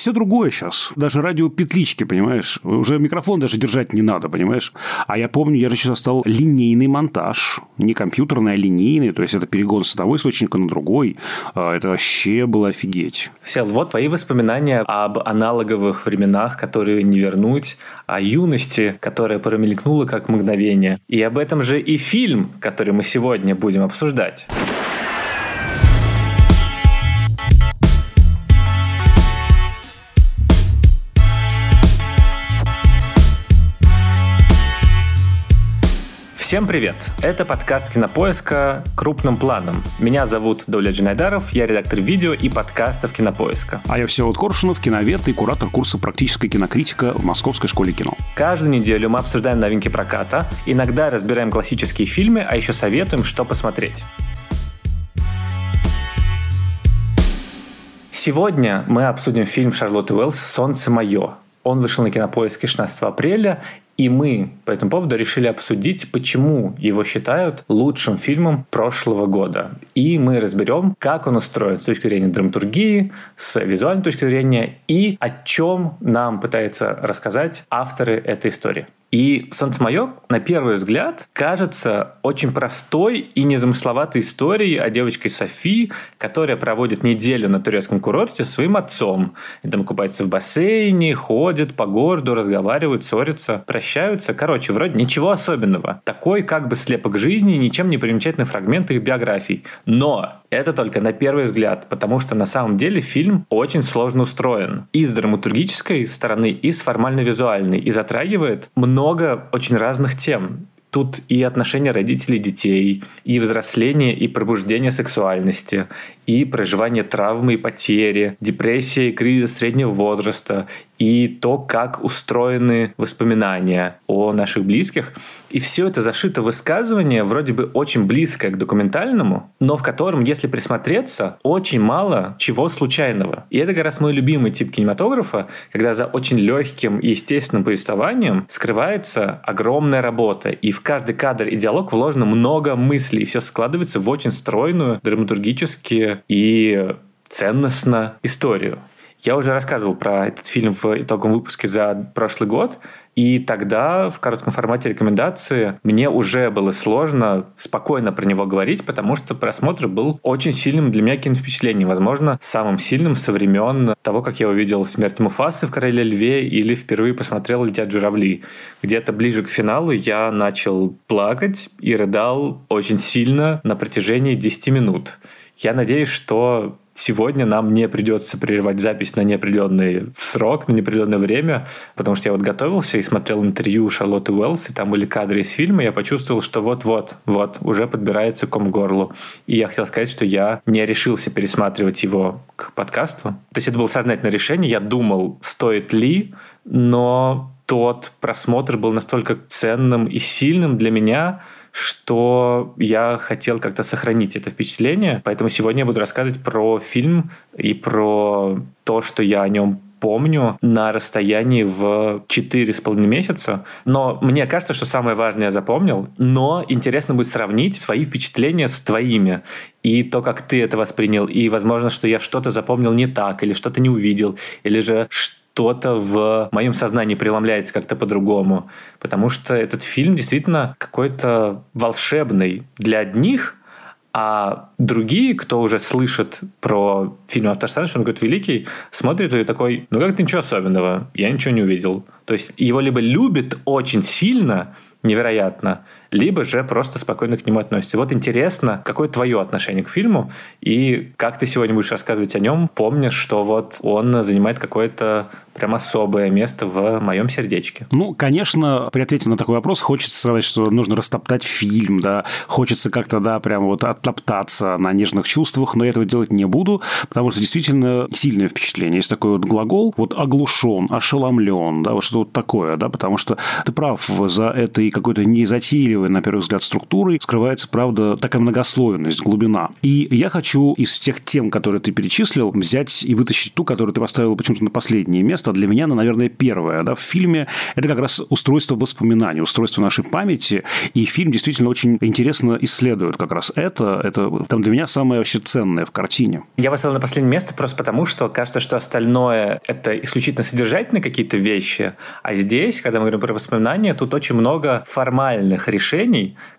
все другое сейчас. Даже радио петлички, понимаешь? Уже микрофон даже держать не надо, понимаешь? А я помню, я же сейчас стал линейный монтаж. Не компьютерный, а линейный. То есть, это перегон с одного источника на другой. А, это вообще было офигеть. Сел, вот твои воспоминания об аналоговых временах, которые не вернуть, о юности, которая промелькнула как мгновение. И об этом же и фильм, который мы сегодня будем обсуждать. Всем привет! Это подкаст Кинопоиска «Крупным планом». Меня зовут Доля Джинайдаров, я редактор видео и подкастов Кинопоиска. А я Всеволод Коршунов, киновед и куратор курса «Практическая кинокритика» в Московской школе кино. Каждую неделю мы обсуждаем новинки проката, иногда разбираем классические фильмы, а еще советуем, что посмотреть. Сегодня мы обсудим фильм Шарлотты Уэллс «Солнце мое». Он вышел на кинопоиске 16 апреля, и мы по этому поводу решили обсудить, почему его считают лучшим фильмом прошлого года. И мы разберем, как он устроен с точки зрения драматургии, с визуальной точки зрения и о чем нам пытаются рассказать авторы этой истории. И «Солнце мое» на первый взгляд кажется очень простой и незамысловатой историей о девочке Софи, которая проводит неделю на турецком курорте с своим отцом. И там купается в бассейне, ходит по городу, разговаривают, ссорятся, прощаются. Короче, вроде ничего особенного. Такой как бы слепок жизни, ничем не примечательный фрагмент их биографий. Но это только на первый взгляд, потому что на самом деле фильм очень сложно устроен. И с драматургической стороны, и с формально-визуальной. И затрагивает много очень разных тем. Тут и отношения родителей детей, и взросление, и пробуждение сексуальности, и проживание травмы и потери, депрессия и кризис среднего возраста, и то, как устроены воспоминания о наших близких. И все это зашито высказывание, вроде бы очень близкое к документальному, но в котором, если присмотреться, очень мало чего случайного. И это как раз мой любимый тип кинематографа, когда за очень легким и естественным повествованием скрывается огромная работа. И в каждый кадр и диалог вложено много мыслей, и все складывается в очень стройную, драматургически и ценностно историю. Я уже рассказывал про этот фильм в итоговом выпуске за прошлый год, и тогда в коротком формате рекомендации мне уже было сложно спокойно про него говорить, потому что просмотр был очень сильным для меня киновпечатлением. Возможно, самым сильным со времен того, как я увидел «Смерть Муфасы» в «Короле льве» или впервые посмотрел «Летят журавли». Где-то ближе к финалу я начал плакать и рыдал очень сильно на протяжении 10 минут. Я надеюсь, что сегодня нам не придется прерывать запись на неопределенный срок, на неопределенное время, потому что я вот готовился и смотрел интервью Шарлотты Уэллс, и там были кадры из фильма, я почувствовал, что вот-вот, вот, уже подбирается ком горлу. И я хотел сказать, что я не решился пересматривать его к подкасту. То есть это было сознательное решение, я думал, стоит ли, но тот просмотр был настолько ценным и сильным для меня, что я хотел как-то сохранить это впечатление. Поэтому сегодня я буду рассказывать про фильм и про то, что я о нем помню на расстоянии в четыре с половиной месяца. Но мне кажется, что самое важное я запомнил. Но интересно будет сравнить свои впечатления с твоими. И то, как ты это воспринял. И, возможно, что я что-то запомнил не так, или что-то не увидел, или же что что-то в моем сознании преломляется как-то по-другому. Потому что этот фильм действительно какой-то волшебный для одних, а другие, кто уже слышит про фильм «Автор он говорит, великий, смотрит и такой, ну как-то ничего особенного, я ничего не увидел. То есть его либо любят очень сильно, невероятно, либо же просто спокойно к нему относится. Вот интересно, какое твое отношение к фильму и как ты сегодня будешь рассказывать о нем, помня, что вот он занимает какое-то прям особое место в моем сердечке. Ну, конечно, при ответе на такой вопрос хочется сказать, что нужно растоптать фильм, да, хочется как-то, да, прям вот оттоптаться на нежных чувствах, но я этого делать не буду, потому что действительно сильное впечатление. Есть такой вот глагол, вот оглушен, ошеломлен, да, вот что-то вот такое, да, потому что ты прав, за этой какой-то незатейливой красивой, на первый взгляд, структурой скрывается, правда, такая многослойность, глубина. И я хочу из тех тем, которые ты перечислил, взять и вытащить ту, которую ты поставил почему-то на последнее место. Для меня, она, наверное, первая. Да, в фильме это как раз устройство воспоминаний, устройство нашей памяти. И фильм действительно очень интересно исследует как раз это. Это там для меня самое вообще ценное в картине. Я поставил на последнее место просто потому, что кажется, что остальное это исключительно содержательные какие-то вещи. А здесь, когда мы говорим про воспоминания, тут очень много формальных решений,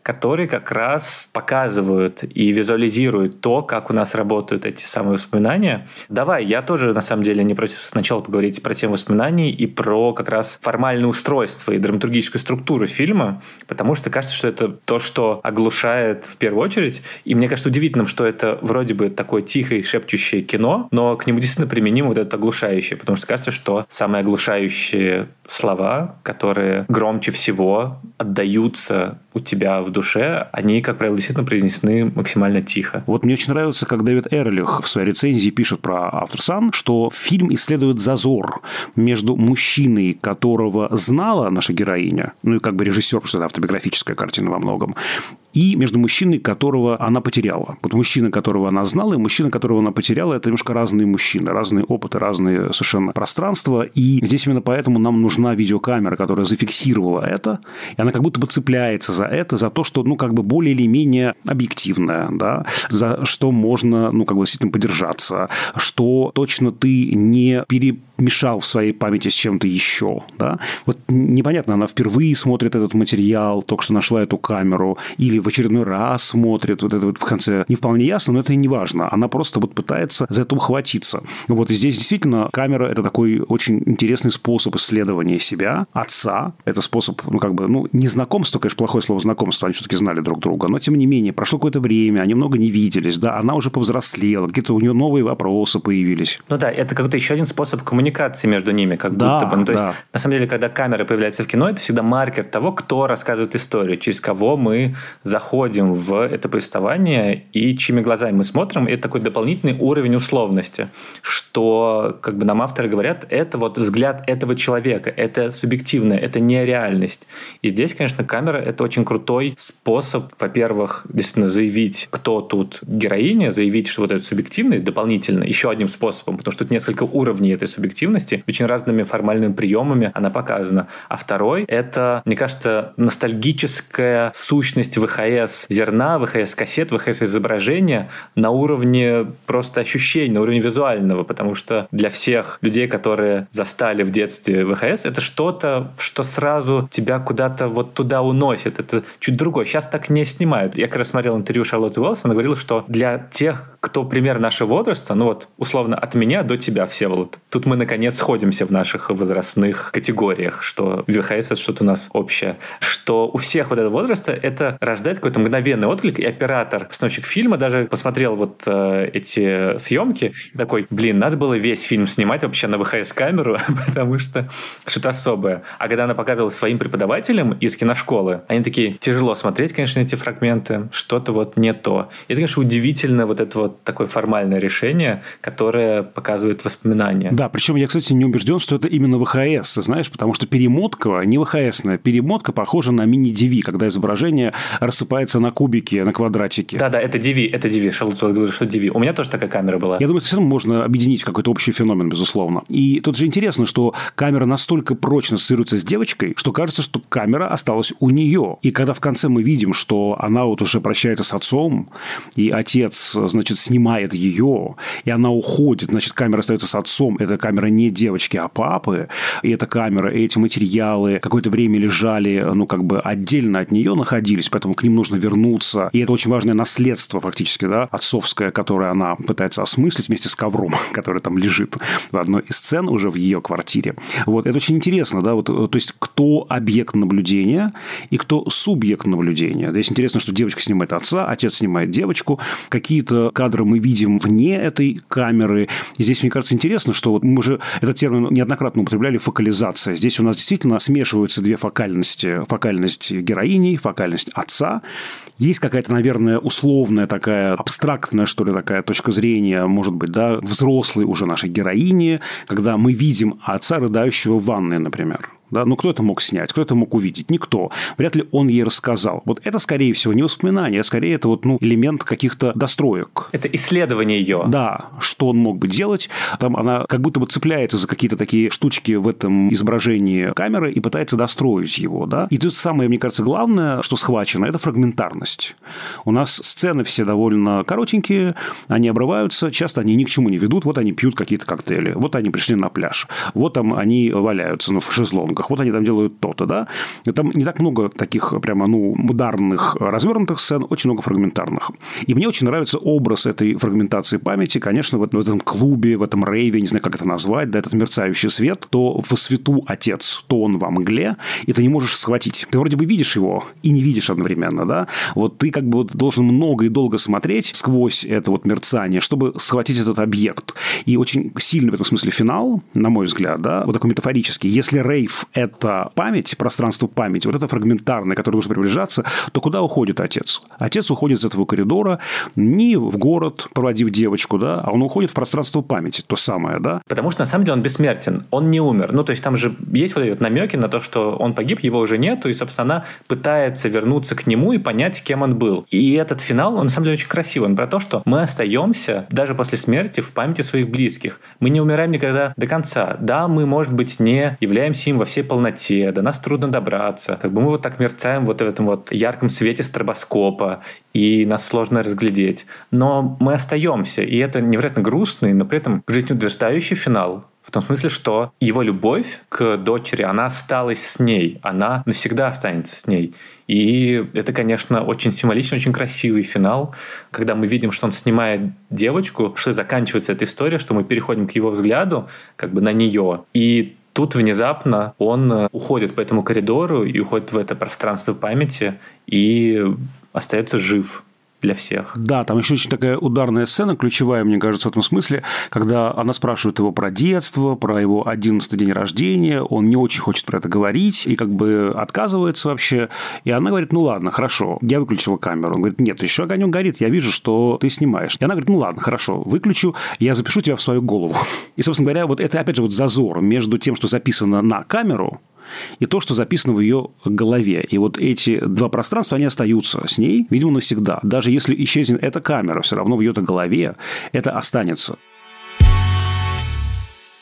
которые как раз показывают и визуализируют то, как у нас работают эти самые воспоминания. Давай, я тоже на самом деле не против сначала поговорить про тему воспоминаний и про как раз формальное устройство и драматургическую структуру фильма, потому что кажется, что это то, что оглушает в первую очередь. И мне кажется удивительным, что это вроде бы такое тихое шепчущее кино, но к нему действительно применимо вот это оглушающее, потому что кажется, что самые оглушающие слова, которые громче всего отдаются у тебя в душе, они, как правило, действительно произнесены максимально тихо. Вот мне очень нравится, как Дэвид Эрлих в своей рецензии пишет про автор Сан, что фильм исследует зазор между мужчиной, которого знала наша героиня, ну и как бы режиссер, потому что это автобиографическая картина во многом, и между мужчиной, которого она потеряла. Вот мужчина, которого она знала, и мужчина, которого она потеряла, это немножко разные мужчины, разные опыты, разные совершенно пространства. И здесь именно поэтому нам нужна видеокамера, которая зафиксировала это, и она как будто бы цепляется за это, за то, что, ну, как бы более или менее объективное, да, за что можно, ну, как бы этим подержаться, что точно ты не перемешал в своей памяти с чем-то еще, да. Вот непонятно, она впервые смотрит этот материал, только что нашла эту камеру, или в очередной раз смотрит, вот это вот в конце не вполне ясно, но это и не важно. Она просто вот пытается за это ухватиться. Вот и здесь действительно камера – это такой очень интересный способ исследования себя, отца. Это способ, ну, как бы, ну, не знакомство, конечно, плохое слово знакомство, они все-таки знали друг друга, но, тем не менее, прошло какое-то время, они много не виделись, да, она уже повзрослела, какие-то у нее новые вопросы появились. Ну да, это какой-то еще один способ коммуникации между ними, как да, будто бы. Ну, то да. есть, на самом деле, когда камера появляется в кино, это всегда маркер того, кто рассказывает историю, через кого мы заходим в это повествование и чьими глазами мы смотрим, это такой дополнительный уровень условности, что, как бы нам авторы говорят, это вот взгляд этого человека, это субъективное, это не реальность. И здесь, конечно, камера — это очень крутой способ, во-первых, действительно заявить, кто тут героиня, заявить, что вот эта субъективность дополнительно, еще одним способом, потому что тут несколько уровней этой субъективности, очень разными формальными приемами она показана. А второй — это, мне кажется, ностальгическая сущность ВХС зерна, ВХС-кассет, ВХС-изображения на уровне просто ощущений, на уровне визуального, потому что для всех людей, которые застали в детстве ВХС, это что-то, что сразу тебя куда-то вот туда уносит. Это чуть другое. Сейчас так не снимают. Я как раз смотрел интервью Шарлотты Уэллс, она говорила, что для тех, кто пример нашего возраста, ну вот условно от меня до тебя, Всеволод, тут мы наконец сходимся в наших возрастных категориях, что ВХС это что-то у нас общее, что у всех вот этого возраста это рождает какой-то мгновенный отклик, и оператор, постановщик фильма даже посмотрел вот э, эти съемки, такой, блин, надо было весь фильм снимать вообще на ВХС-камеру, потому что что-то особое. А когда она показывала своим преподавателям из киношколы, они такие, тяжело смотреть, конечно, эти фрагменты, что-то вот не то. И это, конечно, удивительно вот это вот такое формальное решение, которое показывает воспоминания. Да, причем я, кстати, не убежден, что это именно ВХС, знаешь, потому что перемотка не ВХСная, перемотка похожа на мини-DV, когда изображение рассыпается на кубики, на квадратики. Да-да, это DV, это DV, Шарлотт говорит, что DV. У меня тоже такая камера была. Я думаю, это все равно можно объединить какой-то общий феномен, безусловно. И тут же интересно, что камера настолько прочно ассоциируется с девочкой, что кажется, что камера осталась у нее. И когда в конце мы видим, что она вот уже прощается с отцом, и отец, значит, снимает ее, и она уходит, значит, камера остается с отцом, эта камера не девочки, а папы, и эта камера, и эти материалы какое-то время лежали, ну, как бы отдельно от нее находились, поэтому к ним нужно вернуться. И это очень важное наследство, фактически, да, отцовское, которое она пытается осмыслить вместе с ковром, который там лежит в одной из сцен уже в ее квартире. Вот, это очень интересно, да, вот, то есть, кто объект наблюдения и кто субъект наблюдения. Здесь интересно, что девочка снимает отца, отец снимает девочку, какие-то кадры мы видим вне этой камеры. И здесь, мне кажется, интересно, что вот мы уже этот термин неоднократно употребляли, фокализация. Здесь у нас действительно смешиваются две фокальности. Фокальность героини, фокальность отца. Есть какая-то, наверное, условная такая, абстрактная, что ли, такая точка зрения, может быть, да, взрослой уже нашей героини, когда мы видим отца, рыдающего в ванной, например Да? Ну, кто это мог снять? Кто это мог увидеть? Никто. Вряд ли он ей рассказал. Вот это, скорее всего, не воспоминание, а скорее это вот, ну, элемент каких-то достроек. Это исследование ее. Да, что он мог бы делать. Там она как будто бы цепляется за какие-то такие штучки в этом изображении камеры и пытается достроить его. Да? И тут самое, мне кажется, главное, что схвачено, это фрагментарность. У нас сцены все довольно коротенькие, они обрываются, часто они ни к чему не ведут. Вот они пьют какие-то коктейли, вот они пришли на пляж, вот там они валяются ну, в шезлонгах, вот они там делают то-то, да. И там не так много таких прямо, ну, ударных, развернутых сцен, очень много фрагментарных. И мне очень нравится образ этой фрагментации памяти, конечно, в этом клубе, в этом рейве, не знаю, как это назвать, да, этот мерцающий свет, то в свету отец, то он во мгле, и ты не можешь схватить. Ты вроде бы видишь его и не видишь одновременно, да. Вот ты как бы вот должен много и долго смотреть сквозь это вот мерцание, чтобы схватить этот объект. И очень сильный в этом смысле финал, на мой взгляд, да, вот такой метафорический. Если рейв – это память, пространство памяти, вот это фрагментарное, которое нужно приближаться, то куда уходит отец? Отец уходит из этого коридора не в город, проводив девочку, да, а он уходит в пространство памяти, то самое, да. Потому что, на самом деле, он бессмертен, он не умер. Ну, то есть, там же есть вот эти намеки на то, что он погиб, его уже нету, и, собственно, она пытается вернуться к нему и понять, кем он был. И этот финал, он, на самом деле, очень красивый. Он про то, что мы остаемся даже после смерти в памяти своих близких. Мы не умираем никогда до конца. Да, мы, может быть, не являемся им во всей полноте, до нас трудно добраться. Как бы мы вот так мерцаем вот в этом вот ярком свете стробоскопа, и нас сложно разглядеть. Но мы остаемся, и это невероятно грустный, но при этом жизнеутверждающий финал. В том смысле, что его любовь к дочери, она осталась с ней, она навсегда останется с ней. И это, конечно, очень символичный, очень красивый финал, когда мы видим, что он снимает девочку, что заканчивается эта история, что мы переходим к его взгляду, как бы на нее. И тут внезапно он уходит по этому коридору и уходит в это пространство памяти и остается жив для всех. Да, там еще очень такая ударная сцена, ключевая, мне кажется, в этом смысле, когда она спрашивает его про детство, про его 11 день рождения, он не очень хочет про это говорить и как бы отказывается вообще. И она говорит, ну ладно, хорошо, я выключила камеру. Он говорит, нет, еще огонек горит, я вижу, что ты снимаешь. И она говорит, ну ладно, хорошо, выключу, я запишу тебя в свою голову. И, собственно говоря, вот это опять же вот зазор между тем, что записано на камеру, и то, что записано в ее голове. И вот эти два пространства, они остаются с ней, видимо, навсегда. Даже если исчезнет эта камера, все равно в ее голове это останется.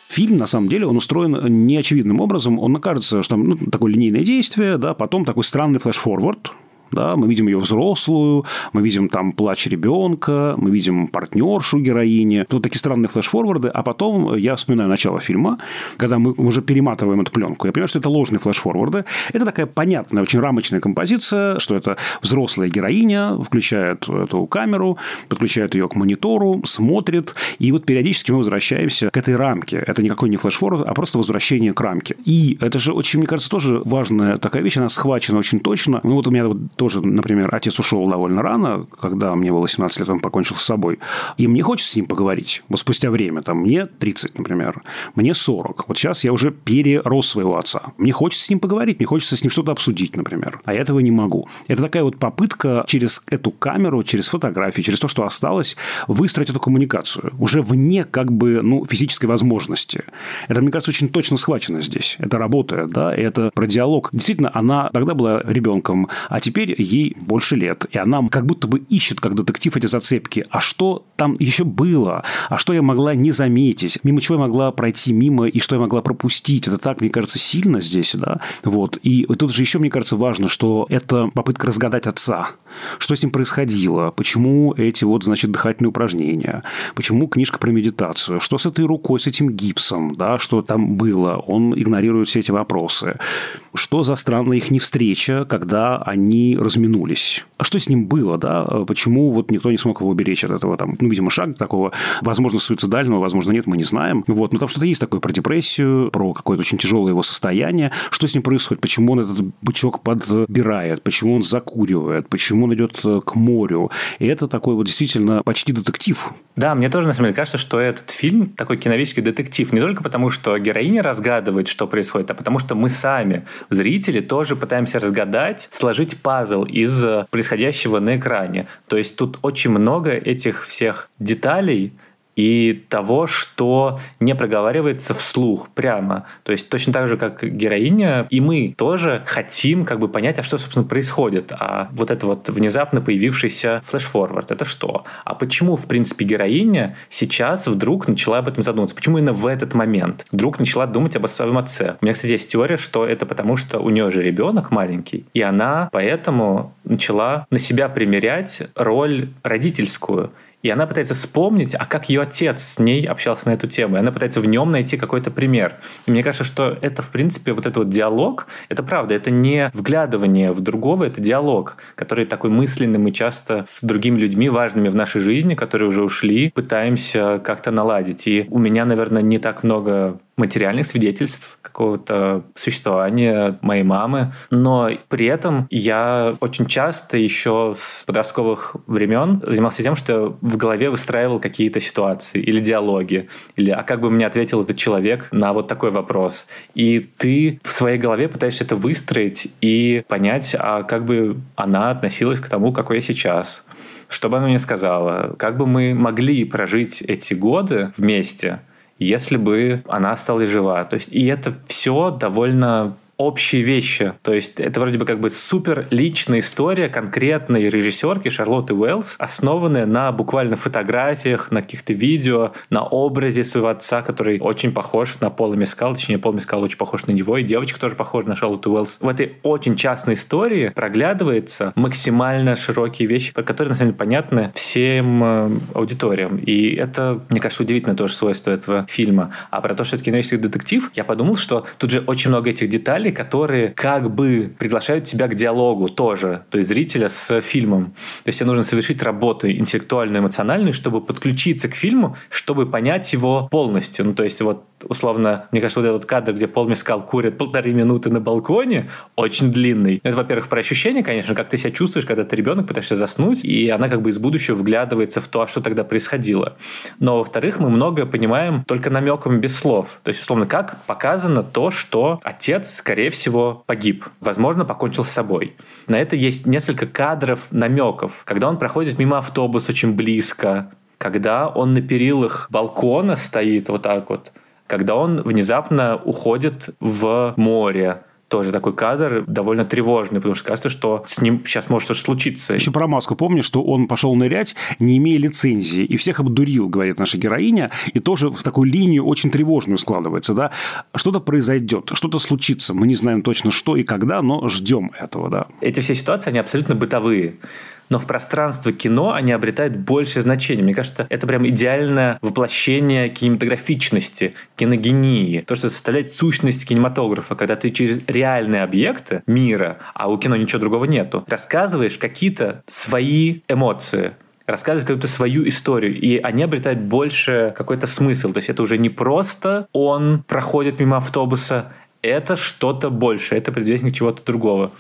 Фильм, на самом деле, он устроен неочевидным образом. Он кажется, что там ну, такое линейное действие, да, потом такой странный флеш-форвард, да, мы видим ее взрослую, мы видим там плач ребенка, мы видим партнершу героини. Тут такие странные флеш-форварды, а потом я вспоминаю начало фильма, когда мы уже перематываем эту пленку. Я понимаю, что это ложные флеш-форварды. Это такая понятная, очень рамочная композиция, что это взрослая героиня, включает эту камеру, подключает ее к монитору, смотрит, и вот периодически мы возвращаемся к этой рамке. Это никакой не флеш-форвард, а просто возвращение к рамке. И это же очень, мне кажется, тоже важная такая вещь, она схвачена очень точно. Ну, вот у меня вот тоже, например, отец ушел довольно рано, когда мне было 17 лет, он покончил с собой. И мне хочется с ним поговорить. Вот спустя время, там, мне 30, например, мне 40. Вот сейчас я уже перерос своего отца. Мне хочется с ним поговорить, мне хочется с ним что-то обсудить, например. А я этого не могу. Это такая вот попытка через эту камеру, через фотографии, через то, что осталось, выстроить эту коммуникацию. Уже вне как бы ну, физической возможности. Это, мне кажется, очень точно схвачено здесь. Это работает, да, и это про диалог. Действительно, она тогда была ребенком, а теперь теперь ей больше лет, и она как будто бы ищет, как детектив, эти зацепки. А что там еще было? А что я могла не заметить? Мимо чего я могла пройти мимо, и что я могла пропустить? Это так, мне кажется, сильно здесь, да? Вот. И тут же еще, мне кажется, важно, что это попытка разгадать отца. Что с ним происходило? Почему эти вот, значит, дыхательные упражнения? Почему книжка про медитацию? Что с этой рукой, с этим гипсом? Да, что там было? Он игнорирует все эти вопросы. Что за странная их невстреча, когда они разминулись. А что с ним было, да? Почему вот никто не смог его уберечь от этого, там, ну, видимо, шаг такого, возможно, суицидального, возможно, нет, мы не знаем. Вот, но там что-то есть такое про депрессию, про какое-то очень тяжелое его состояние. Что с ним происходит? Почему он этот бычок подбирает? Почему он закуривает? Почему он идет э, к морю? И это такой вот действительно почти детектив. Да, мне тоже, на самом деле, кажется, что этот фильм такой киновический детектив. Не только потому, что героиня разгадывает, что происходит, а потому что мы сами, зрители, тоже пытаемся разгадать, сложить пазл пазл из происходящего на экране. То есть тут очень много этих всех деталей, и того, что не проговаривается вслух прямо. То есть точно так же, как героиня, и мы тоже хотим как бы понять, а что, собственно, происходит. А вот это вот внезапно появившийся флеш-форвард, это что? А почему, в принципе, героиня сейчас вдруг начала об этом задумываться? Почему именно в этот момент вдруг начала думать об своем отце? У меня, кстати, есть теория, что это потому, что у нее же ребенок маленький, и она поэтому начала на себя примерять роль родительскую. И она пытается вспомнить, а как ее отец с ней общался на эту тему. И она пытается в нем найти какой-то пример. И мне кажется, что это, в принципе, вот этот вот диалог, это правда, это не вглядывание в другого, это диалог, который такой мысленный мы часто с другими людьми, важными в нашей жизни, которые уже ушли, пытаемся как-то наладить. И у меня, наверное, не так много материальных свидетельств какого-то существования моей мамы. Но при этом я очень часто еще с подростковых времен занимался тем, что в голове выстраивал какие-то ситуации или диалоги, или а как бы мне ответил этот человек на вот такой вопрос. И ты в своей голове пытаешься это выстроить и понять, а как бы она относилась к тому, какой я сейчас что бы она мне сказала, как бы мы могли прожить эти годы вместе, если бы она осталась жива. То есть, и это все довольно общие вещи. То есть это вроде бы как бы супер личная история конкретной режиссерки Шарлотты Уэллс, основанная на буквально фотографиях, на каких-то видео, на образе своего отца, который очень похож на Пола Мескал, точнее Пол Мескал очень похож на него, и девочка тоже похожа на Шарлотту Уэллс. В этой очень частной истории проглядывается максимально широкие вещи, которые на самом деле понятны всем э, аудиториям. И это, мне кажется, удивительное тоже свойство этого фильма. А про то, что это киновический детектив, я подумал, что тут же очень много этих деталей, детали, которые как бы приглашают тебя к диалогу тоже, то есть зрителя с фильмом. То есть тебе нужно совершить работу интеллектуальную, эмоциональную, чтобы подключиться к фильму, чтобы понять его полностью. Ну, то есть вот условно, мне кажется, вот этот кадр, где Пол Мескал курит полторы минуты на балконе, очень длинный. Это, во-первых, про ощущение, конечно, как ты себя чувствуешь, когда ты ребенок, пытаешься заснуть, и она как бы из будущего вглядывается в то, а что тогда происходило. Но, во-вторых, мы многое понимаем только намеком без слов. То есть, условно, как показано то, что отец, скорее всего, погиб. Возможно, покончил с собой. На это есть несколько кадров, намеков. Когда он проходит мимо автобуса очень близко, когда он на перилах балкона стоит вот так вот, когда он внезапно уходит в море, тоже такой кадр довольно тревожный, потому что кажется, что с ним сейчас может что-то случиться. Еще про маску помню, что он пошел нырять, не имея лицензии, и всех обдурил, говорит наша героиня, и тоже в такую линию очень тревожную складывается, да. Что-то произойдет, что-то случится, мы не знаем точно что и когда, но ждем этого, да. Эти все ситуации, они абсолютно бытовые но в пространстве кино они обретают большее значение. Мне кажется, это прям идеальное воплощение кинематографичности, киногении. То, что составляет сущность кинематографа, когда ты через реальные объекты мира, а у кино ничего другого нету, рассказываешь какие-то свои эмоции, рассказывать какую-то свою историю, и они обретают больше какой-то смысл. То есть это уже не просто он проходит мимо автобуса, это что-то больше, это предвестник чего-то другого.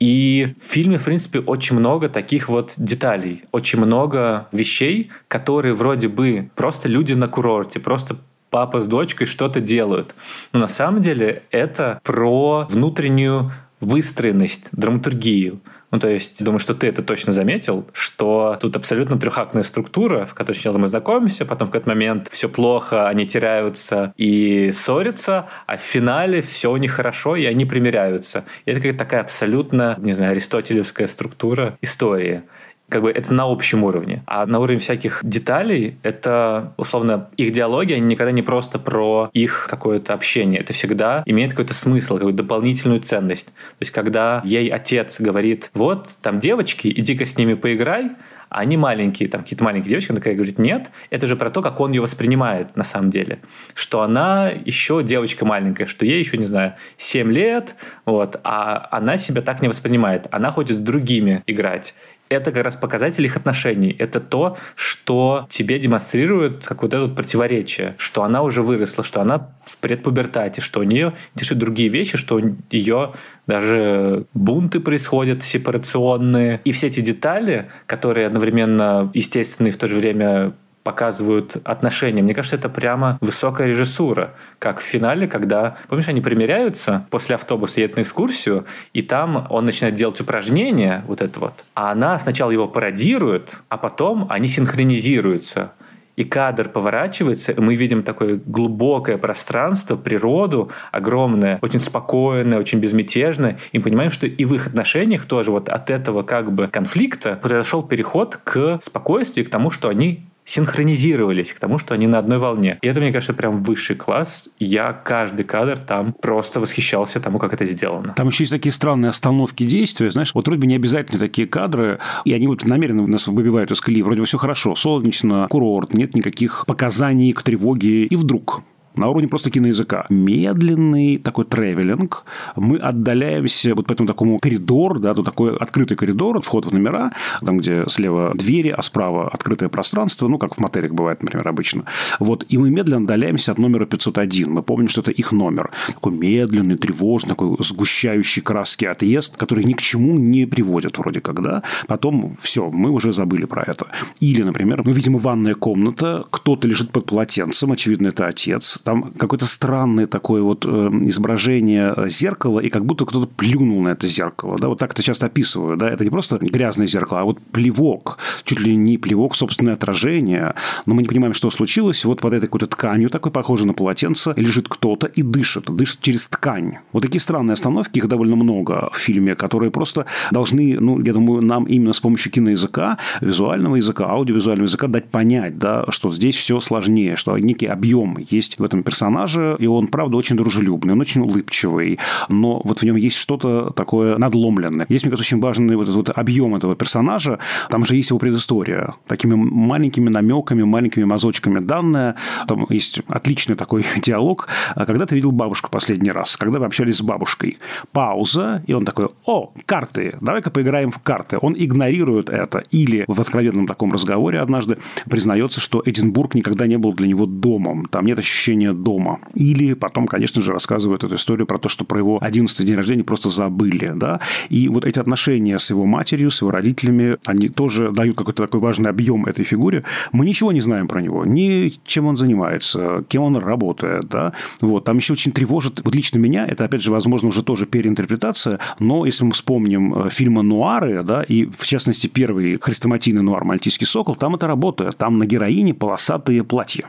И в фильме, в принципе, очень много таких вот деталей, очень много вещей, которые вроде бы просто люди на курорте, просто папа с дочкой что-то делают. Но на самом деле это про внутреннюю выстроенность, драматургию. Ну, то есть, думаю, что ты это точно заметил, что тут абсолютно трехактная структура, в которой сначала мы знакомимся, потом в какой-то момент все плохо, они теряются и ссорятся, а в финале все у них хорошо, и они примиряются. И это какая-то такая абсолютно, не знаю, аристотелевская структура истории как бы это на общем уровне. А на уровне всяких деталей это, условно, их диалоги, они никогда не просто про их какое-то общение. Это всегда имеет какой-то смысл, какую-то дополнительную ценность. То есть, когда ей отец говорит, вот, там девочки, иди-ка с ними поиграй, а они маленькие, там какие-то маленькие девочки, она такая говорит, нет, это же про то, как он ее воспринимает на самом деле, что она еще девочка маленькая, что ей еще, не знаю, 7 лет, вот, а она себя так не воспринимает, она хочет с другими играть, это как раз показатель их отношений. Это то, что тебе демонстрирует какое-то вот противоречие, что она уже выросла, что она в предпубертате, что у нее интересуют другие вещи, что у нее даже бунты происходят сепарационные. И все эти детали, которые одновременно естественные в то же время показывают отношения. Мне кажется, это прямо высокая режиссура. Как в финале, когда, помнишь, они примеряются после автобуса, едут на экскурсию, и там он начинает делать упражнения, вот это вот, а она сначала его пародирует, а потом они синхронизируются. и кадр поворачивается, и мы видим такое глубокое пространство, природу огромное, очень спокойное, очень безмятежное, и понимаем, что и в их отношениях тоже вот от этого как бы конфликта произошел переход к спокойствию, к тому, что они синхронизировались к тому, что они на одной волне. И это, мне кажется, прям высший класс. Я каждый кадр там просто восхищался тому, как это сделано. Там еще есть такие странные остановки действия. Знаешь, вот вроде бы не обязательно такие кадры, и они вот намеренно нас выбивают из колеи. Вроде бы все хорошо, солнечно, курорт, нет никаких показаний к тревоге. И вдруг на уровне просто киноязыка. Медленный такой тревелинг. Мы отдаляемся вот по этому такому коридор, да, тут такой открытый коридор, вход в номера, там, где слева двери, а справа открытое пространство, ну, как в мотерах бывает, например, обычно. Вот, и мы медленно отдаляемся от номера 501. Мы помним, что это их номер. Такой медленный, тревожный, такой сгущающий краски отъезд, который ни к чему не приводит вроде как, да. Потом все, мы уже забыли про это. Или, например, мы видим ванная комната, кто-то лежит под полотенцем, очевидно, это отец, там какое-то странное такое вот э, изображение э, зеркала, и как будто кто-то плюнул на это зеркало. Да? Вот так это часто описываю. Да? Это не просто грязное зеркало, а вот плевок. Чуть ли не плевок, собственное отражение. Но мы не понимаем, что случилось. Вот под этой какой-то тканью, такой похожей на полотенце, лежит кто-то и дышит. Дышит через ткань. Вот такие странные остановки, их довольно много в фильме, которые просто должны, ну, я думаю, нам именно с помощью киноязыка, визуального языка, аудиовизуального языка дать понять, да, что здесь все сложнее, что некий объем есть в этом персонаже, и он, правда, очень дружелюбный, он очень улыбчивый, но вот в нем есть что-то такое надломленное. Здесь, мне кажется, очень важный вот этот вот объем этого персонажа. Там же есть его предыстория. Такими маленькими намеками, маленькими мазочками данная. Там есть отличный такой диалог. А когда ты видел бабушку последний раз? Когда вы общались с бабушкой? Пауза, и он такой, о, карты, давай-ка поиграем в карты. Он игнорирует это. Или в откровенном таком разговоре однажды признается, что Эдинбург никогда не был для него домом. Там нет ощущения рождения дома. Или потом, конечно же, рассказывают эту историю про то, что про его 11 день рождения просто забыли. Да? И вот эти отношения с его матерью, с его родителями, они тоже дают какой-то такой важный объем этой фигуре. Мы ничего не знаем про него. Ни чем он занимается, кем он работает. Да? Вот. Там еще очень тревожит, вот лично меня, это, опять же, возможно, уже тоже переинтерпретация, но если мы вспомним э, фильмы «Нуары», да, и, в частности, первый хрестоматийный нуар «Мальтийский сокол», там это работает. Там на героине полосатые платья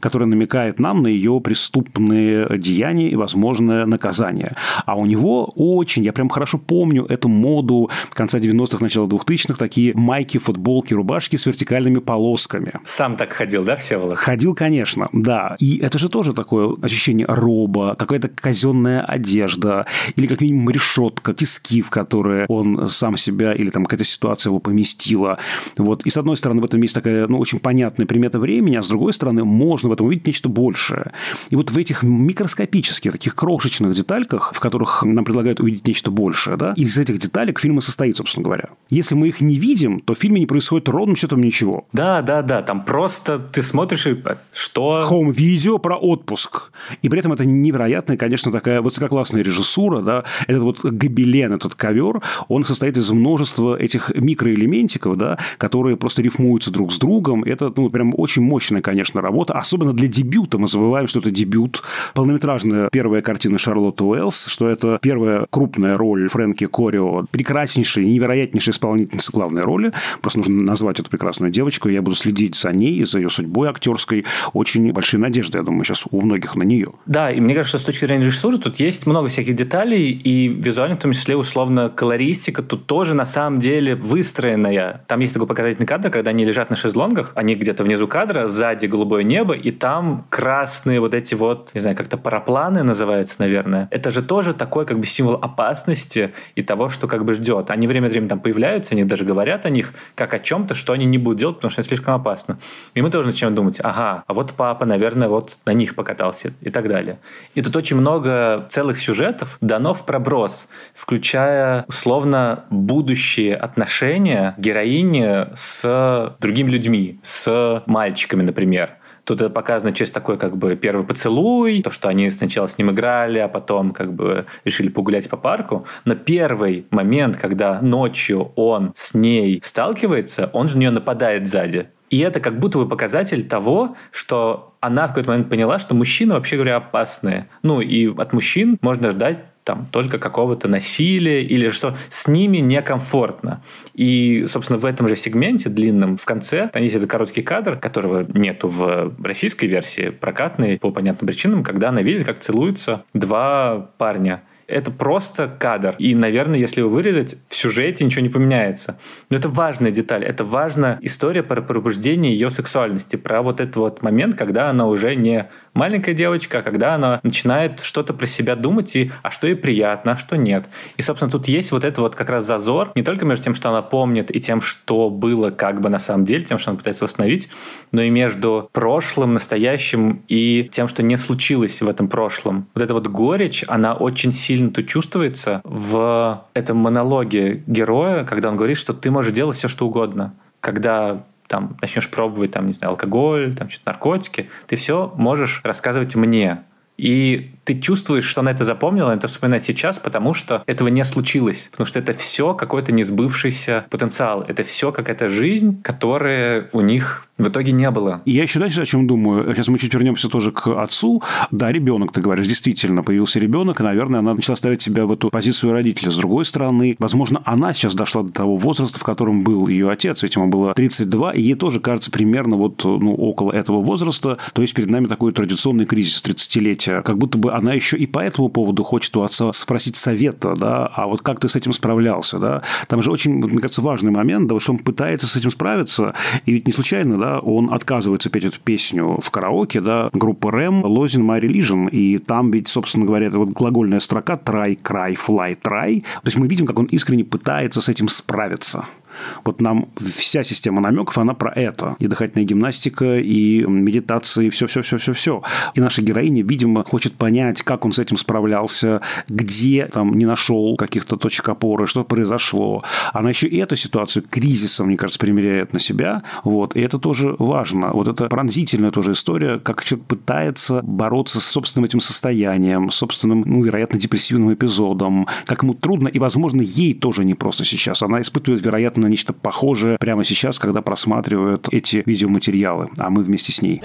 которая намекает нам на ее преступные деяния и возможное наказание. А у него очень, я прям хорошо помню эту моду конца 90-х, начала 2000-х, такие майки, футболки, рубашки с вертикальными полосками. Сам так ходил, да, Всеволод? Ходил, конечно, да. И это же тоже такое ощущение роба, какая-то казенная одежда, или как минимум решетка, тиски, в которые он сам себя или там какая-то ситуация его поместила. Вот. И с одной стороны, в этом есть такая ну, очень понятная примета времени, а с другой стороны, можно в этом увидеть нечто большее. И вот в этих микроскопических, таких крошечных детальках, в которых нам предлагают увидеть нечто большее, да, из этих деталек фильм и состоит, собственно говоря. Если мы их не видим, то в фильме не происходит ровным счетом ничего. Да, да, да, там просто ты смотришь и что... Хоум-видео про отпуск. И при этом это невероятная, конечно, такая высококлассная режиссура, да, этот вот гобелен, этот ковер, он состоит из множества этих микроэлементиков, да, которые просто рифмуются друг с другом. Это, ну, прям очень мощная, конечно, работа особенно для дебюта. Мы забываем, что это дебют. Полнометражная первая картина Шарлотты Уэллс, что это первая крупная роль Фрэнки Корио, прекраснейшей, невероятнейшей исполнительницы главной роли. Просто нужно назвать эту прекрасную девочку. Я буду следить за ней, за ее судьбой актерской. Очень большие надежды, я думаю, сейчас у многих на нее. Да, и мне кажется, с точки зрения режиссуры тут есть много всяких деталей, и визуально, в том числе, условно, колористика тут тоже на самом деле выстроенная. Там есть такой показательный кадр, когда они лежат на шезлонгах, они где-то внизу кадра, сзади голубое небо, и там красные вот эти вот, не знаю, как-то парапланы называются, наверное. Это же тоже такой как бы символ опасности и того, что как бы ждет. Они время от времени там появляются, они даже говорят о них как о чем-то, что они не будут делать, потому что это слишком опасно. И мы тоже начинаем думать, ага, а вот папа, наверное, вот на них покатался и так далее. И тут очень много целых сюжетов дано в проброс, включая условно будущие отношения героини с другими людьми, с мальчиками, например. Тут это показано через такой как бы первый поцелуй, то, что они сначала с ним играли, а потом как бы решили погулять по парку. Но первый момент, когда ночью он с ней сталкивается, он же на нее нападает сзади. И это как будто бы показатель того, что она в какой-то момент поняла, что мужчины, вообще говоря, опасные. Ну, и от мужчин можно ждать там только какого-то насилия или что с ними некомфортно. И, собственно, в этом же сегменте длинном в конце там есть этот короткий кадр, которого нету в российской версии, прокатной по понятным причинам, когда она видит, как целуются два парня это просто кадр. И, наверное, если его вырезать, в сюжете ничего не поменяется. Но это важная деталь. Это важная история про пробуждение ее сексуальности. Про вот этот вот момент, когда она уже не маленькая девочка, а когда она начинает что-то про себя думать, и а что ей приятно, а что нет. И, собственно, тут есть вот это вот как раз зазор, не только между тем, что она помнит, и тем, что было как бы на самом деле, тем, что она пытается восстановить, но и между прошлым, настоящим и тем, что не случилось в этом прошлом. Вот эта вот горечь, она очень сильно сильно тут чувствуется в этом монологе героя, когда он говорит, что ты можешь делать все, что угодно. Когда там начнешь пробовать, там, не знаю, алкоголь, там, что-то наркотики, ты все можешь рассказывать мне. И ты чувствуешь, что она это запомнила, она это вспоминает сейчас, потому что этого не случилось. Потому что это все какой-то несбывшийся потенциал. Это все какая-то жизнь, которая у них в итоге не было. Я еще, знаете, о чем думаю? Сейчас мы чуть вернемся тоже к отцу. Да, ребенок, ты говоришь, действительно, появился ребенок, и, наверное, она начала ставить себя в эту позицию родителя. С другой стороны, возможно, она сейчас дошла до того возраста, в котором был ее отец, ведь ему было 32, и ей тоже кажется примерно вот ну, около этого возраста. То есть перед нами такой традиционный кризис 30-летия. Как будто бы она еще и по этому поводу хочет у отца спросить совета, да, а вот как ты с этим справлялся, да. Там же очень, мне кажется, важный момент, да, что он пытается с этим справиться, и ведь не случайно, да, он отказывается петь эту песню в караоке, да, группы Рэм «Losing My Religion», и там ведь, собственно говоря, это вот глагольная строка «try, cry, fly, try», то есть мы видим, как он искренне пытается с этим справиться. Вот нам вся система намеков, она про это. И дыхательная гимнастика, и медитации, все-все-все-все-все. И наша героиня, видимо, хочет понять, как он с этим справлялся, где там не нашел каких-то точек опоры, что произошло. Она еще и эту ситуацию кризисом, мне кажется, примеряет на себя. Вот. И это тоже важно. Вот это пронзительная тоже история, как человек пытается бороться с собственным этим состоянием, собственным, ну, вероятно, депрессивным эпизодом, как ему трудно, и, возможно, ей тоже не просто сейчас. Она испытывает, вероятно, нечто похожее прямо сейчас, когда просматривают эти видеоматериалы, а мы вместе с ней.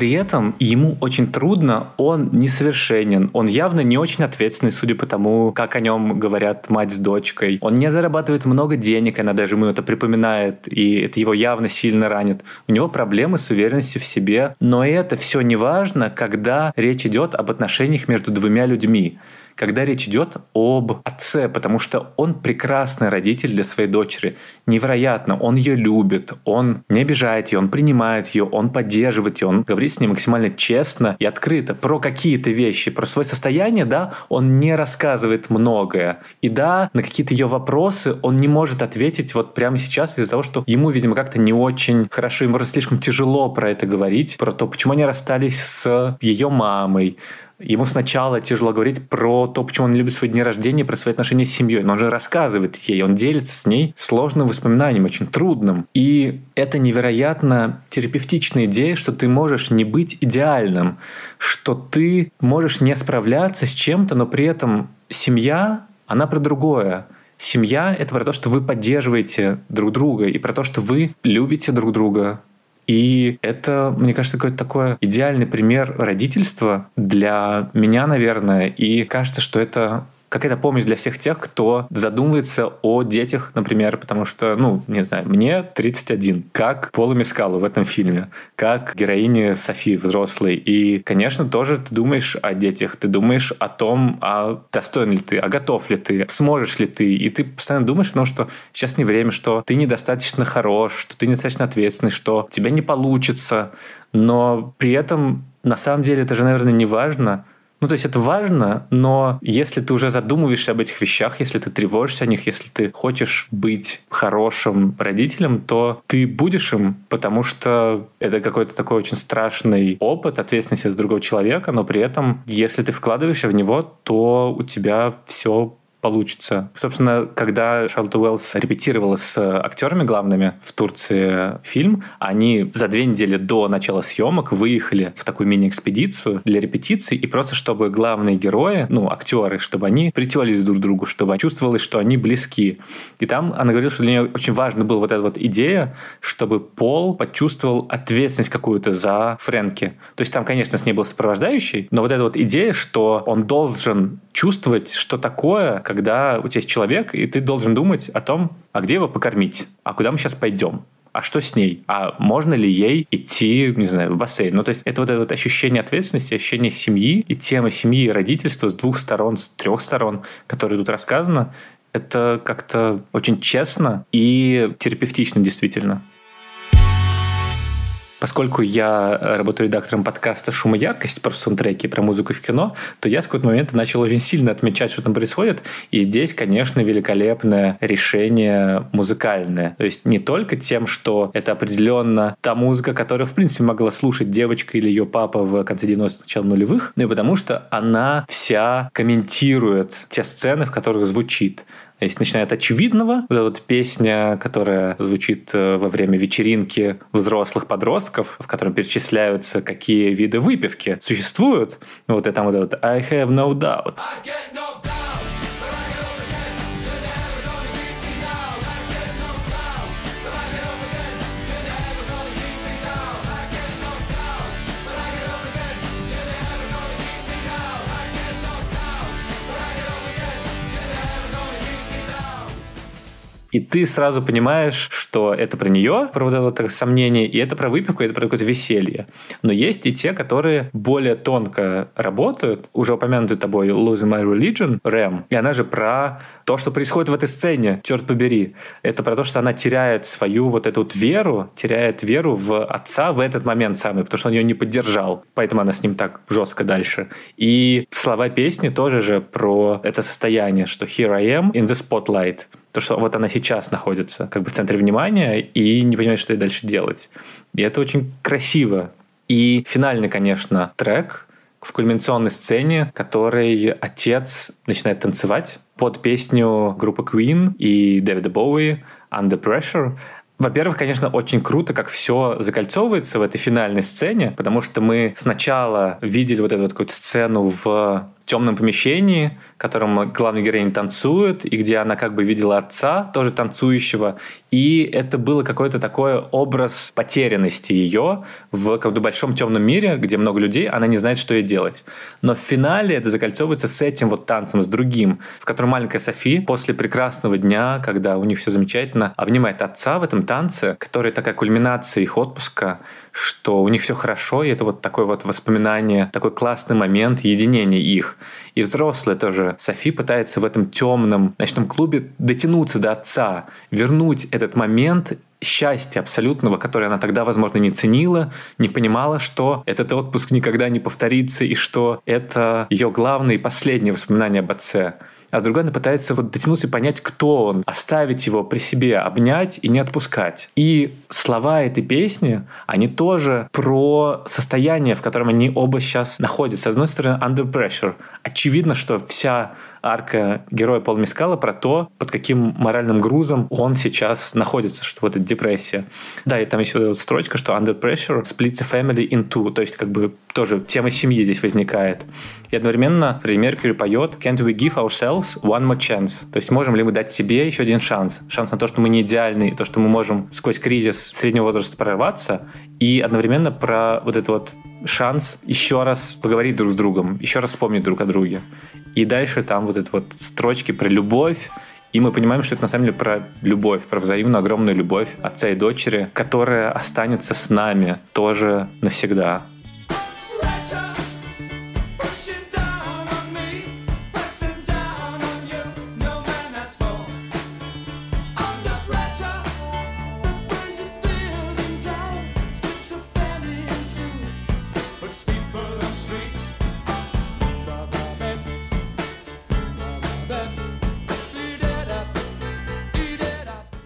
При этом ему очень трудно, он несовершенен, он явно не очень ответственный, судя по тому, как о нем говорят мать с дочкой. Он не зарабатывает много денег, она даже ему это припоминает, и это его явно сильно ранит. У него проблемы с уверенностью в себе, но это все не важно, когда речь идет об отношениях между двумя людьми когда речь идет об отце, потому что он прекрасный родитель для своей дочери. Невероятно, он ее любит, он не обижает ее, он принимает ее, он поддерживает ее, он говорит с ней максимально честно и открыто про какие-то вещи, про свое состояние, да, он не рассказывает многое. И да, на какие-то ее вопросы он не может ответить вот прямо сейчас из-за того, что ему, видимо, как-то не очень хорошо, ему слишком тяжело про это говорить, про то, почему они расстались с ее мамой, Ему сначала тяжело говорить про то, почему он любит свои дни рождения, про свои отношения с семьей. Но он же рассказывает ей, он делится с ней сложным воспоминанием, очень трудным. И это невероятно терапевтичная идея, что ты можешь не быть идеальным, что ты можешь не справляться с чем-то, но при этом семья, она про другое. Семья — это про то, что вы поддерживаете друг друга, и про то, что вы любите друг друга, и это, мне кажется, какой-то такой идеальный пример родительства для меня, наверное. И кажется, что это какая-то помощь для всех тех, кто задумывается о детях, например, потому что, ну, не знаю, мне 31, как Пола Мискалу в этом фильме, как героине Софии взрослой. И, конечно, тоже ты думаешь о детях, ты думаешь о том, а достоин ли ты, а готов ли ты, сможешь ли ты. И ты постоянно думаешь о том, что сейчас не время, что ты недостаточно хорош, что ты недостаточно ответственный, что у тебя не получится. Но при этом, на самом деле, это же, наверное, не важно, Ну, то есть это важно, но если ты уже задумываешься об этих вещах, если ты тревожишься о них, если ты хочешь быть хорошим родителем, то ты будешь им, потому что это какой-то такой очень страшный опыт ответственности за другого человека, но при этом, если ты вкладываешься в него, то у тебя все получится. Собственно, когда Шарлотта Уэллс репетировала с актерами главными в Турции фильм, они за две недели до начала съемок выехали в такую мини-экспедицию для репетиций, и просто чтобы главные герои, ну, актеры, чтобы они притерлись друг к другу, чтобы чувствовалось, что они близки. И там она говорила, что для нее очень важно была вот эта вот идея, чтобы Пол почувствовал ответственность какую-то за Фрэнки. То есть там, конечно, с ней был сопровождающий, но вот эта вот идея, что он должен чувствовать, что такое, когда у тебя есть человек, и ты должен думать о том, а где его покормить, а куда мы сейчас пойдем, а что с ней? А можно ли ей идти, не знаю, в бассейн? Ну, то есть это вот это вот ощущение ответственности, ощущение семьи и тема семьи и родительства с двух сторон, с трех сторон, которые тут рассказано, это как-то очень честно и терапевтично действительно. Поскольку я работаю редактором подкаста «Шум и яркость» про саундтреки, про музыку в кино, то я с какого-то момента начал очень сильно отмечать, что там происходит. И здесь, конечно, великолепное решение музыкальное. То есть не только тем, что это определенно та музыка, которую, в принципе, могла слушать девочка или ее папа в конце 90-х, начало нулевых, но и потому, что она вся комментирует те сцены, в которых звучит. Есть начиная от очевидного, вот вот песня, которая звучит э, во время вечеринки взрослых подростков, в котором перечисляются, какие виды выпивки существуют. Вот и там вот это вот I have no doubt. I get no doubt. И ты сразу понимаешь, что это про нее, про вот это вот сомнение, и это про выпивку, и это про какое-то веселье. Но есть и те, которые более тонко работают. Уже упомянутый тобой Losing My Religion, Рэм, и она же про то, что происходит в этой сцене, черт побери. Это про то, что она теряет свою вот эту вот веру, теряет веру в отца в этот момент самый, потому что он ее не поддержал. Поэтому она с ним так жестко дальше. И слова песни тоже же про это состояние, что here I am in the spotlight то, что вот она сейчас находится как бы в центре внимания и не понимает, что ей дальше делать. И это очень красиво. И финальный, конечно, трек в кульминационной сцене, который отец начинает танцевать под песню группы Queen и Дэвида Боуи «Under Pressure», во-первых, конечно, очень круто, как все закольцовывается в этой финальной сцене, потому что мы сначала видели вот эту вот какую-то сцену в темном помещении, в котором главная героиня танцует, и где она как бы видела отца, тоже танцующего. И это было какой-то такой образ потерянности ее в как бы большом темном мире, где много людей, она не знает, что ей делать. Но в финале это закольцовывается с этим вот танцем, с другим, в котором маленькая Софи после прекрасного дня, когда у них все замечательно, обнимает отца в этом танце, который такая кульминация их отпуска, что у них все хорошо, и это вот такое вот воспоминание, такой классный момент единения их. И взрослые тоже. Софи пытается в этом темном ночном клубе дотянуться до отца, вернуть этот момент счастья абсолютного, которое она тогда, возможно, не ценила, не понимала, что этот отпуск никогда не повторится и что это ее главное и последнее воспоминание об отце а с другой она пытается вот дотянуться и понять, кто он, оставить его при себе, обнять и не отпускать. И слова этой песни, они тоже про состояние, в котором они оба сейчас находятся. С одной стороны, under pressure. Очевидно, что вся арка героя Пола Мискала про то, под каким моральным грузом он сейчас находится, что вот эта депрессия. Да, и там есть вот эта вот строчка, что under pressure splits a family in two, то есть как бы тоже тема семьи здесь возникает. И одновременно Фредди Меркьюри поет Can't we give ourselves one more chance? То есть можем ли мы дать себе еще один шанс? Шанс на то, что мы не идеальны, то, что мы можем сквозь кризис среднего возраста прорваться, и одновременно про вот этот вот шанс еще раз поговорить друг с другом, еще раз вспомнить друг о друге. И дальше там вот эти вот строчки про любовь, и мы понимаем, что это на самом деле про любовь, про взаимную огромную любовь отца и дочери, которая останется с нами тоже навсегда.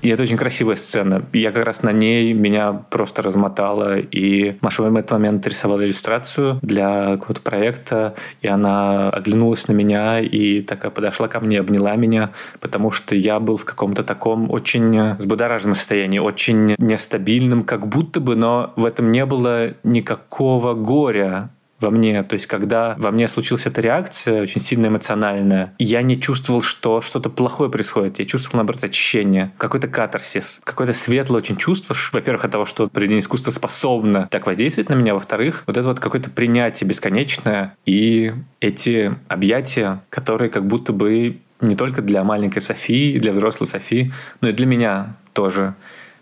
И это очень красивая сцена. Я как раз на ней меня просто размотала. И Маша в этот момент рисовала иллюстрацию для какого-то проекта, и она оглянулась на меня и такая подошла ко мне, обняла меня, потому что я был в каком-то таком очень взбудораженном состоянии, очень нестабильном, как будто бы, но в этом не было никакого горя во мне. То есть, когда во мне случилась эта реакция, очень сильно эмоциональная, я не чувствовал, что что-то плохое происходит. Я чувствовал, наоборот, очищение, какой-то катарсис, какое-то светлое очень чувство. Во-первых, от того, что произведение искусства способно так воздействовать на меня. Во-вторых, вот это вот какое-то принятие бесконечное и эти объятия, которые как будто бы не только для маленькой Софии, для взрослой Софии, но и для меня тоже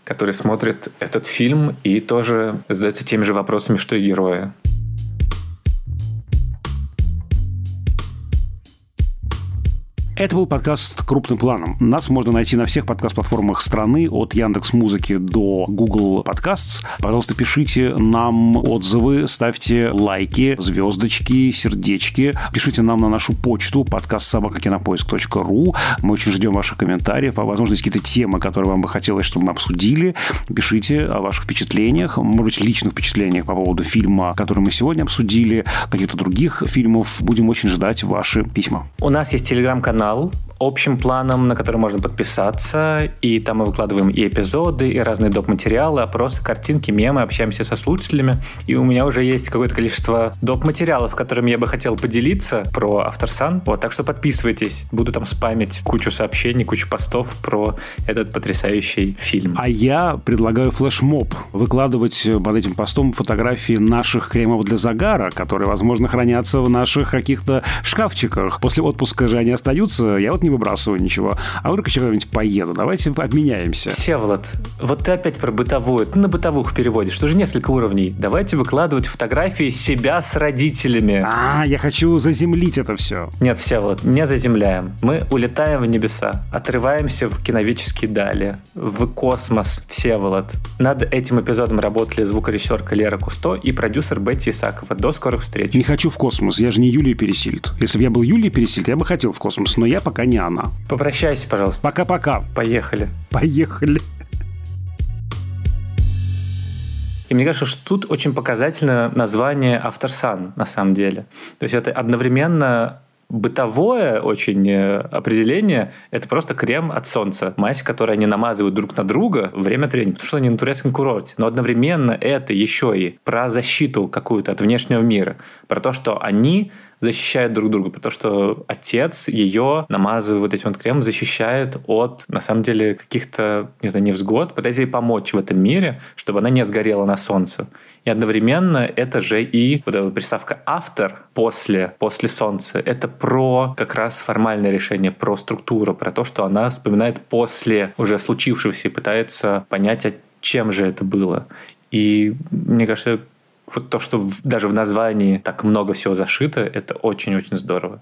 который смотрит этот фильм и тоже задается теми же вопросами, что и герои. Это был подкаст «Крупным планом». Нас можно найти на всех подкаст-платформах страны, от Яндекс Музыки до Google Podcasts. Пожалуйста, пишите нам отзывы, ставьте лайки, звездочки, сердечки. Пишите нам на нашу почту подкаст собакакинопоиск.ру. Мы очень ждем ваших комментариев, а возможно, есть какие-то темы, которые вам бы хотелось, чтобы мы обсудили. Пишите о ваших впечатлениях, может быть, личных впечатлениях по поводу фильма, который мы сегодня обсудили, каких-то других фильмов. Будем очень ждать ваши письма. У нас есть телеграм-канал канал общим планом, на который можно подписаться, и там мы выкладываем и эпизоды, и разные доп-материалы, опросы, картинки, мемы, общаемся со слушателями, и у меня уже есть какое-то количество доп-материалов, которыми я бы хотел поделиться про Авторсан, вот, так что подписывайтесь, буду там спамить кучу сообщений, кучу постов про этот потрясающий фильм. А я предлагаю флешмоб, выкладывать под этим постом фотографии наших кремов для загара, которые, возможно, хранятся в наших каких-то шкафчиках. После отпуска же они остаются, я вот не выбрасываю ничего. А вдруг еще куда-нибудь поеду. Давайте обменяемся. Всеволод, вот ты опять про бытовую. Ты на бытовух переводишь. Что же несколько уровней. Давайте выкладывать фотографии себя с родителями. А, я хочу заземлить это все. Нет, Всеволод, не заземляем. Мы улетаем в небеса, отрываемся в киновические дали, в космос, Всеволод. Над этим эпизодом работали звукорежиссерка Лера Кусто и продюсер Бетти Исакова. До скорых встреч. Не хочу в космос, я же не Юлия Пересильд. Если бы я был Юлия Пересильд, я бы хотел в космос, но я пока не она. Попрощайся, пожалуйста. Пока-пока. Поехали. Поехали. И мне кажется, что тут очень показательно название Авторсан на самом деле. То есть это одновременно бытовое очень э, определение – это просто крем от солнца. Мазь, которую они намазывают друг на друга время от времени, потому что они на турецком курорте. Но одновременно это еще и про защиту какую-то от внешнего мира. Про то, что они защищают друг друга, потому что отец ее, намазывая вот этим вот кремом, защищает от, на самом деле, каких-то, не знаю, невзгод, пытается ей помочь в этом мире, чтобы она не сгорела на солнце. И одновременно это же и вот эта приставка «автор» после, после солнца. Это про как раз формальное решение, про структуру, про то, что она вспоминает после уже случившегося и пытается понять, а чем же это было. И мне кажется, вот то, что даже в названии так много всего зашито, это очень-очень здорово.